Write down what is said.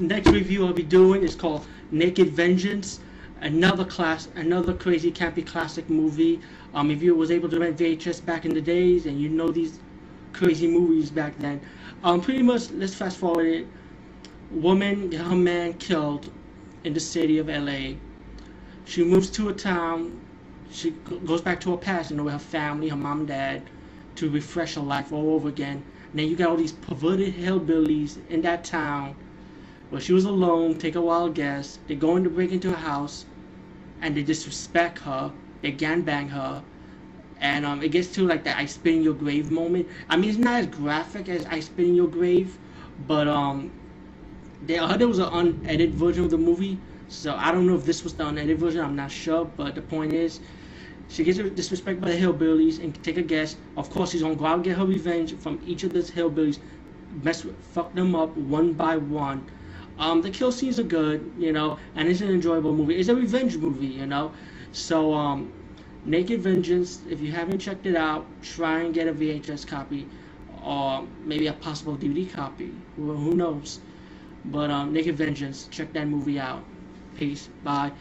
next review I'll be doing is called Naked Vengeance. Another class, another crazy campy classic movie. Um, if you was able to rent VHS back in the days, and you know these crazy movies back then, um, pretty much let's fast forward it. Woman, her man killed in the city of LA. She moves to a town. She goes back to her past, you know, with her family, her mom and dad, to refresh her life all over again. And then you got all these perverted hillbillies in that town where she was alone, take a wild guess. They go in to break into a house and they disrespect her. They gangbang her. And um, it gets to like the I spit in your grave moment. I mean, it's not as graphic as I spit in your grave, but um, they, I heard there was an unedited version of the movie. So I don't know if this was the unedited version. I'm not sure, but the point is, she gets disrespected by the hillbillies, and take a guess. Of course, she's gonna go out and get her revenge from each of these hillbillies, mess, with, fuck them up one by one. Um, the kill scenes are good, you know, and it's an enjoyable movie. It's a revenge movie, you know. So, um, Naked Vengeance, if you haven't checked it out, try and get a VHS copy or maybe a possible DVD copy. Who, who knows? But um, Naked Vengeance, check that movie out. Peace. Bye.